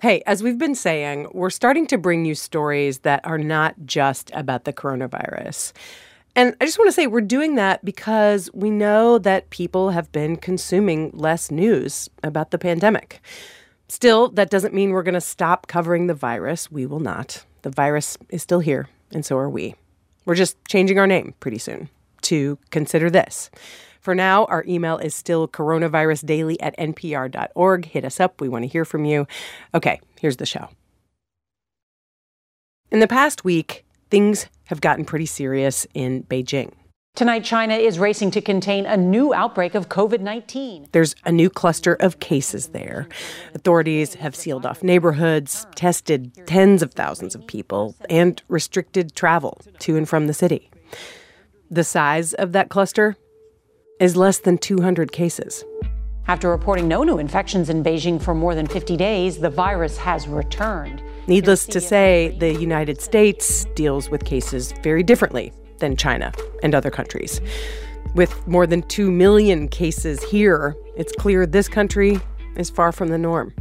Hey, as we've been saying, we're starting to bring you stories that are not just about the coronavirus. And I just want to say we're doing that because we know that people have been consuming less news about the pandemic. Still, that doesn't mean we're going to stop covering the virus. We will not. The virus is still here, and so are we. We're just changing our name pretty soon to Consider This. For now, our email is still coronavirusdaily at npr.org. Hit us up. We want to hear from you. Okay, here's the show. In the past week, things have gotten pretty serious in Beijing. Tonight, China is racing to contain a new outbreak of COVID 19. There's a new cluster of cases there. Authorities have sealed off neighborhoods, tested tens of thousands of people, and restricted travel to and from the city. The size of that cluster is less than 200 cases. After reporting no new infections in Beijing for more than 50 days, the virus has returned. Needless to say, the United States deals with cases very differently than China and other countries. With more than 2 million cases here, it's clear this country is far from the norm.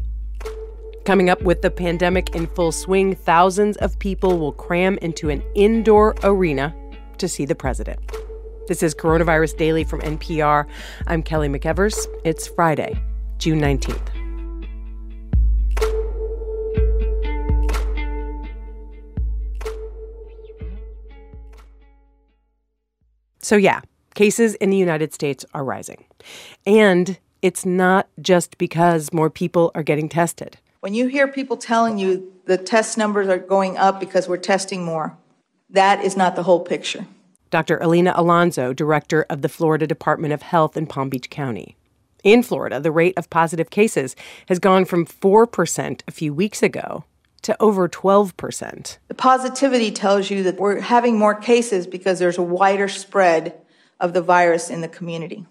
Coming up with the pandemic in full swing, thousands of people will cram into an indoor arena to see the president. This is Coronavirus Daily from NPR. I'm Kelly McEvers. It's Friday, June 19th. So, yeah, cases in the United States are rising. And it's not just because more people are getting tested. When you hear people telling you the test numbers are going up because we're testing more, that is not the whole picture. Dr. Alina Alonso, director of the Florida Department of Health in Palm Beach County. In Florida, the rate of positive cases has gone from 4% a few weeks ago to over 12%. The positivity tells you that we're having more cases because there's a wider spread of the virus in the community.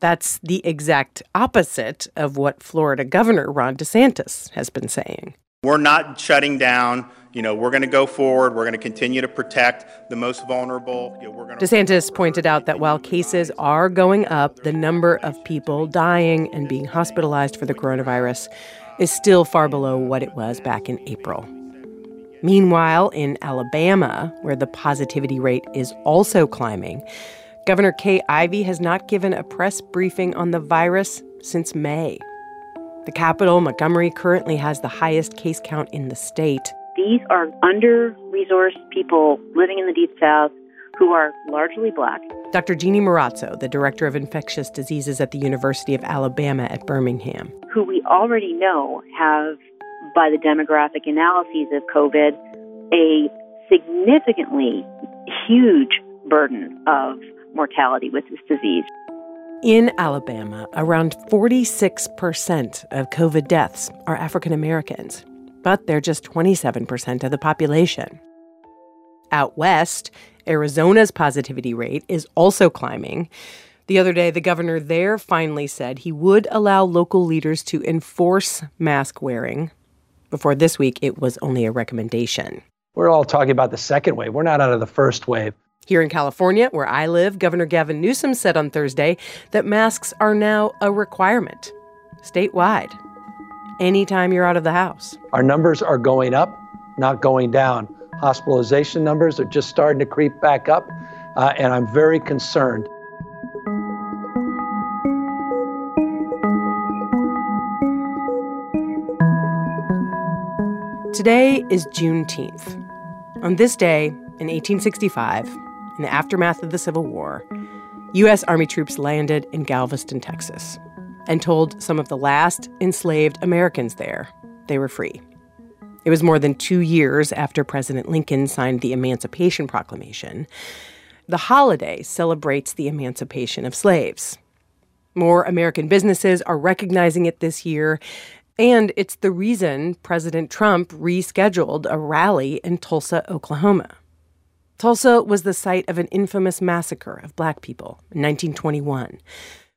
That's the exact opposite of what Florida Governor Ron DeSantis has been saying. We're not shutting down. You know, we're going to go forward. We're going to continue to protect the most vulnerable. You know, we're going DeSantis pointed out that while cases are going up, the number of people dying and being hospitalized for the coronavirus is still far below what it was back in April. Meanwhile, in Alabama, where the positivity rate is also climbing, Governor Kay Ivey has not given a press briefing on the virus since May. The capital, Montgomery, currently has the highest case count in the state. These are under resourced people living in the Deep South who are largely black. Dr. Jeannie Marrazzo, the director of infectious diseases at the University of Alabama at Birmingham. Who we already know have, by the demographic analyses of COVID, a significantly huge burden of mortality with this disease. In Alabama, around 46% of COVID deaths are African Americans, but they're just 27% of the population. Out west, Arizona's positivity rate is also climbing. The other day, the governor there finally said he would allow local leaders to enforce mask wearing. Before this week, it was only a recommendation. We're all talking about the second wave. We're not out of the first wave. Here in California, where I live, Governor Gavin Newsom said on Thursday that masks are now a requirement statewide anytime you're out of the house. Our numbers are going up, not going down. Hospitalization numbers are just starting to creep back up, uh, and I'm very concerned. Today is Juneteenth. On this day, in 1865, in the aftermath of the Civil War, U.S. Army troops landed in Galveston, Texas, and told some of the last enslaved Americans there they were free. It was more than two years after President Lincoln signed the Emancipation Proclamation. The holiday celebrates the emancipation of slaves. More American businesses are recognizing it this year, and it's the reason President Trump rescheduled a rally in Tulsa, Oklahoma. Tulsa was the site of an infamous massacre of black people in 1921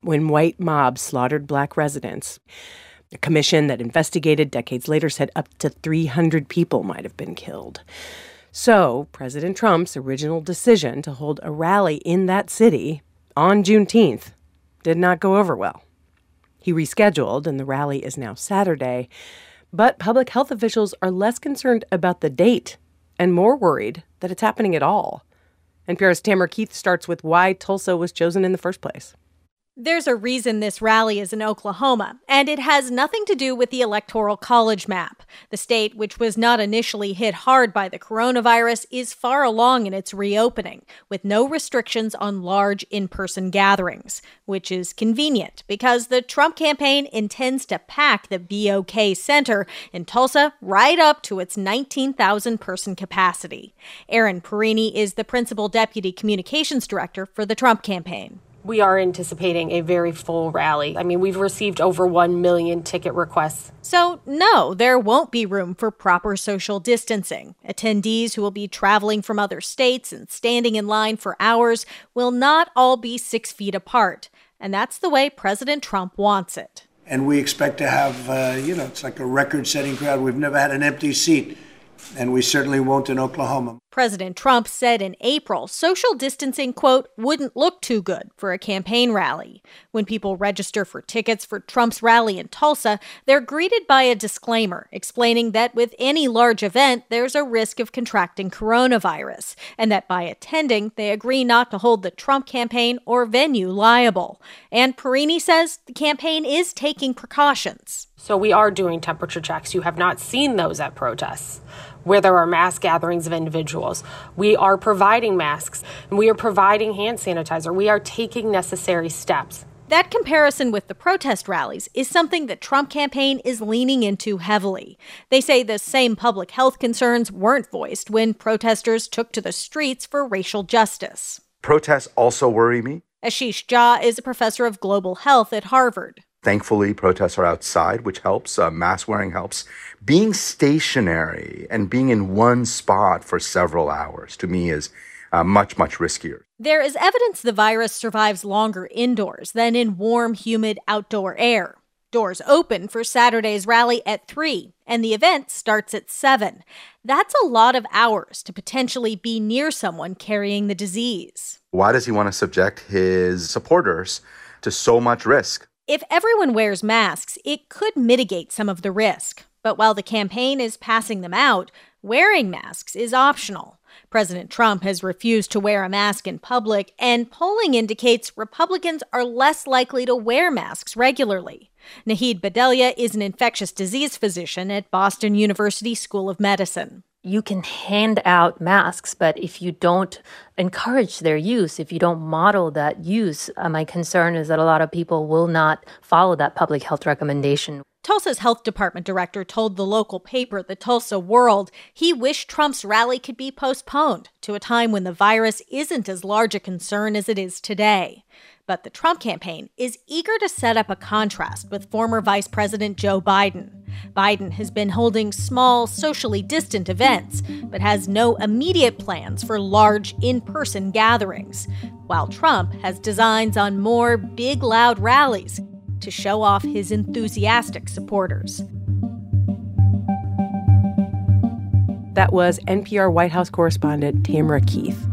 when white mobs slaughtered black residents. A commission that investigated decades later said up to 300 people might have been killed. So, President Trump's original decision to hold a rally in that city on Juneteenth did not go over well. He rescheduled, and the rally is now Saturday. But public health officials are less concerned about the date and more worried that it's happening at all. And NPR's Tamara Keith starts with why Tulsa was chosen in the first place. There's a reason this rally is in Oklahoma, and it has nothing to do with the Electoral College map. The state, which was not initially hit hard by the coronavirus, is far along in its reopening, with no restrictions on large in person gatherings, which is convenient because the Trump campaign intends to pack the BOK Center in Tulsa right up to its 19,000 person capacity. Erin Perrine is the principal deputy communications director for the Trump campaign we are anticipating a very full rally. I mean, we've received over 1 million ticket requests. So, no, there won't be room for proper social distancing. Attendees who will be traveling from other states and standing in line for hours will not all be six feet apart. And that's the way President Trump wants it. And we expect to have, uh, you know, it's like a record setting crowd. We've never had an empty seat and we certainly won't in Oklahoma. President Trump said in April social distancing, quote, wouldn't look too good for a campaign rally. When people register for tickets for Trump's rally in Tulsa, they're greeted by a disclaimer explaining that with any large event, there's a risk of contracting coronavirus, and that by attending, they agree not to hold the Trump campaign or venue liable. And Perrine says the campaign is taking precautions. So we are doing temperature checks. You have not seen those at protests where there are mass gatherings of individuals. We are providing masks and we are providing hand sanitizer. We are taking necessary steps. That comparison with the protest rallies is something the Trump campaign is leaning into heavily. They say the same public health concerns weren't voiced when protesters took to the streets for racial justice. Protests also worry me. Ashish Jha is a professor of global health at Harvard. Thankfully, protests are outside, which helps. Uh, mask wearing helps. Being stationary and being in one spot for several hours to me is uh, much, much riskier. There is evidence the virus survives longer indoors than in warm, humid outdoor air. Doors open for Saturday's rally at 3, and the event starts at 7. That's a lot of hours to potentially be near someone carrying the disease. Why does he want to subject his supporters to so much risk? If everyone wears masks, it could mitigate some of the risk. But while the campaign is passing them out, wearing masks is optional. President Trump has refused to wear a mask in public, and polling indicates Republicans are less likely to wear masks regularly. Nahid Bhadelia is an infectious disease physician at Boston University School of Medicine you can hand out masks, but if you don't encourage their use, if you don't model that use, uh, my concern is that a lot of people will not follow that public health recommendation. Tulsa's health department director told the local paper, the Tulsa World, he wished Trump's rally could be postponed to a time when the virus isn't as large a concern as it is today. But the Trump campaign is eager to set up a contrast with former Vice President Joe Biden. Biden has been holding small, socially distant events, but has no immediate plans for large in person gatherings, while Trump has designs on more big, loud rallies to show off his enthusiastic supporters. That was NPR White House correspondent Tamara Keith.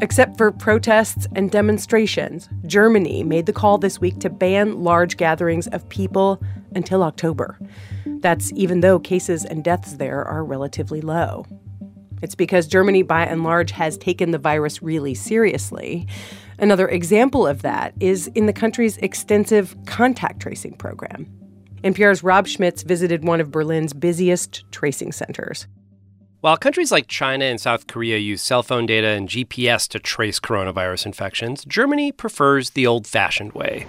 Except for protests and demonstrations, Germany made the call this week to ban large gatherings of people until October. That's even though cases and deaths there are relatively low. It's because Germany, by and large, has taken the virus really seriously. Another example of that is in the country's extensive contact tracing program. NPR's Rob Schmitz visited one of Berlin's busiest tracing centers. While countries like China and South Korea use cell phone data and GPS to trace coronavirus infections, Germany prefers the old fashioned way.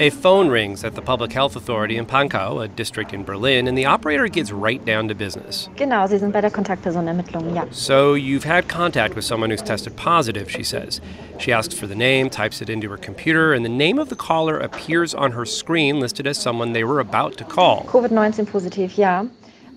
A phone rings at the Public Health Authority in Pankow, a district in Berlin, and the operator gets right down to business. Genau, Sie sind bei der Kontaktpersonenermittlung, ja. So you've had contact with someone who's tested positive, she says. She asks for the name, types it into her computer, and the name of the caller appears on her screen listed as someone they were about to call. Covid-19 positiv, ja.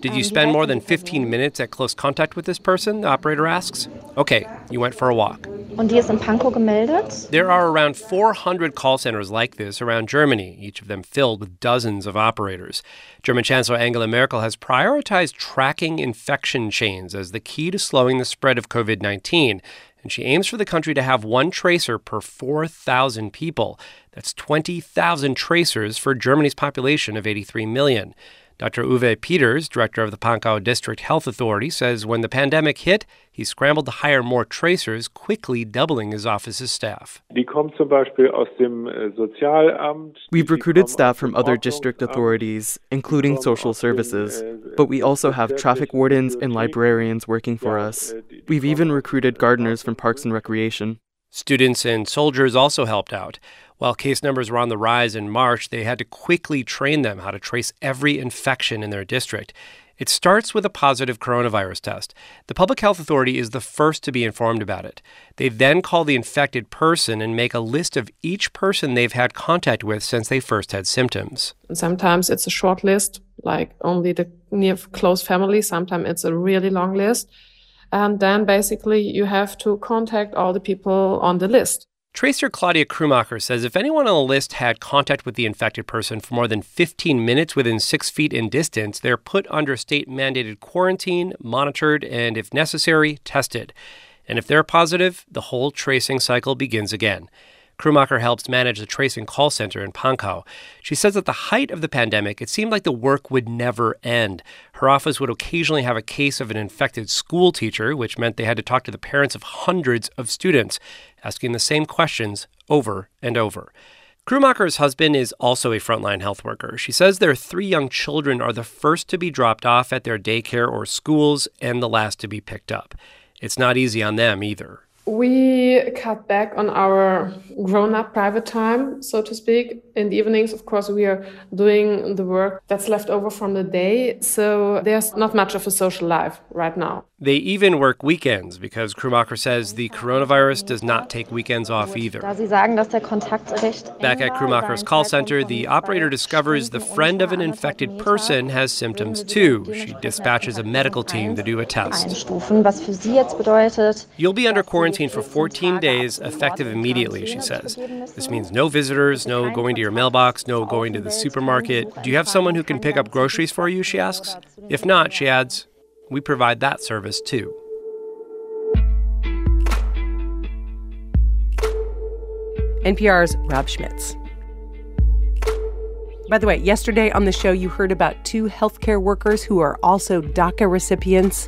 Did you um, spend more than 15 minutes at close contact with this person? The operator asks. Okay, you went for a walk. Und die ist in Pankow gemeldet? There are around 400 call centers like this around Germany, each of them filled with dozens of operators. German Chancellor Angela Merkel has prioritized tracking infection chains as the key to slowing the spread of COVID 19 and she aims for the country to have one tracer per 4,000 people. That's 20,000 tracers for Germany's population of 83 million. Dr. Uwe Peters, director of the Pankow District Health Authority, says when the pandemic hit, he scrambled to hire more tracers, quickly doubling his office's staff. We've recruited staff from other district authorities, including social services, but we also have traffic wardens and librarians working for us. We've even recruited gardeners from Parks and Recreation. Students and soldiers also helped out. While case numbers were on the rise in March, they had to quickly train them how to trace every infection in their district. It starts with a positive coronavirus test. The public health authority is the first to be informed about it. They then call the infected person and make a list of each person they've had contact with since they first had symptoms. Sometimes it's a short list, like only the near close family. Sometimes it's a really long list. And then basically you have to contact all the people on the list. Tracer Claudia Krumacher says if anyone on the list had contact with the infected person for more than 15 minutes within six feet in distance, they're put under state mandated quarantine, monitored, and if necessary, tested. And if they're positive, the whole tracing cycle begins again. Krumacher helps manage the tracing call center in Pankow. She says at the height of the pandemic, it seemed like the work would never end. Her office would occasionally have a case of an infected school teacher, which meant they had to talk to the parents of hundreds of students, asking the same questions over and over. Krumacher's husband is also a frontline health worker. She says their three young children are the first to be dropped off at their daycare or schools and the last to be picked up. It's not easy on them either. We cut back on our grown up private time, so to speak. In the evenings, of course, we are doing the work that's left over from the day. So there's not much of a social life right now. They even work weekends because Krumacher says the coronavirus does not take weekends off either. Back at Krumacher's call center, the operator discovers the friend of an infected person has symptoms too. She dispatches a medical team to do a test. You'll be under quarantine for 14 days, effective immediately, she says. This means no visitors, no going to your mailbox, no going to the supermarket. Do you have someone who can pick up groceries for you? She asks. If not, she adds, we provide that service too. NPR's Rob Schmitz. By the way, yesterday on the show, you heard about two healthcare workers who are also DACA recipients.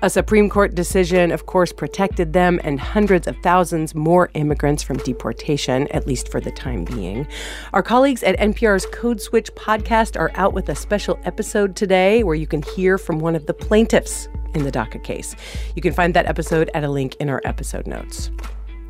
A Supreme Court decision, of course, protected them and hundreds of thousands more immigrants from deportation, at least for the time being. Our colleagues at NPR's Code Switch podcast are out with a special episode today where you can hear from one of the plaintiffs in the DACA case. You can find that episode at a link in our episode notes.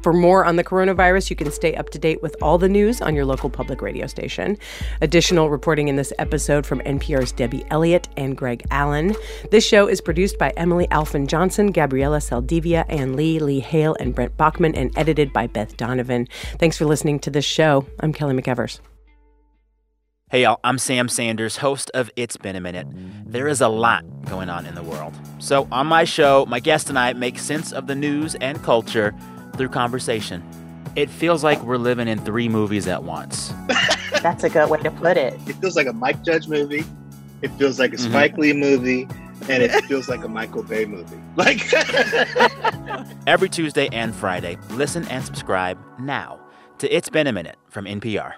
For more on the coronavirus, you can stay up to date with all the news on your local public radio station. Additional reporting in this episode from NPR's Debbie Elliott and Greg Allen. This show is produced by Emily Alfin Johnson, Gabriela Saldivia, Ann Lee, Lee Hale, and Brent Bachman, and edited by Beth Donovan. Thanks for listening to this show. I'm Kelly McEvers. Hey, y'all, I'm Sam Sanders, host of It's Been a Minute. There is a lot going on in the world. So, on my show, my guest and I make sense of the news and culture through conversation. It feels like we're living in three movies at once. That's a good way to put it. It feels like a Mike Judge movie. It feels like a mm-hmm. Spike Lee movie. And it feels like a Michael Bay movie. Like every Tuesday and Friday, listen and subscribe now to It's Been a Minute from NPR.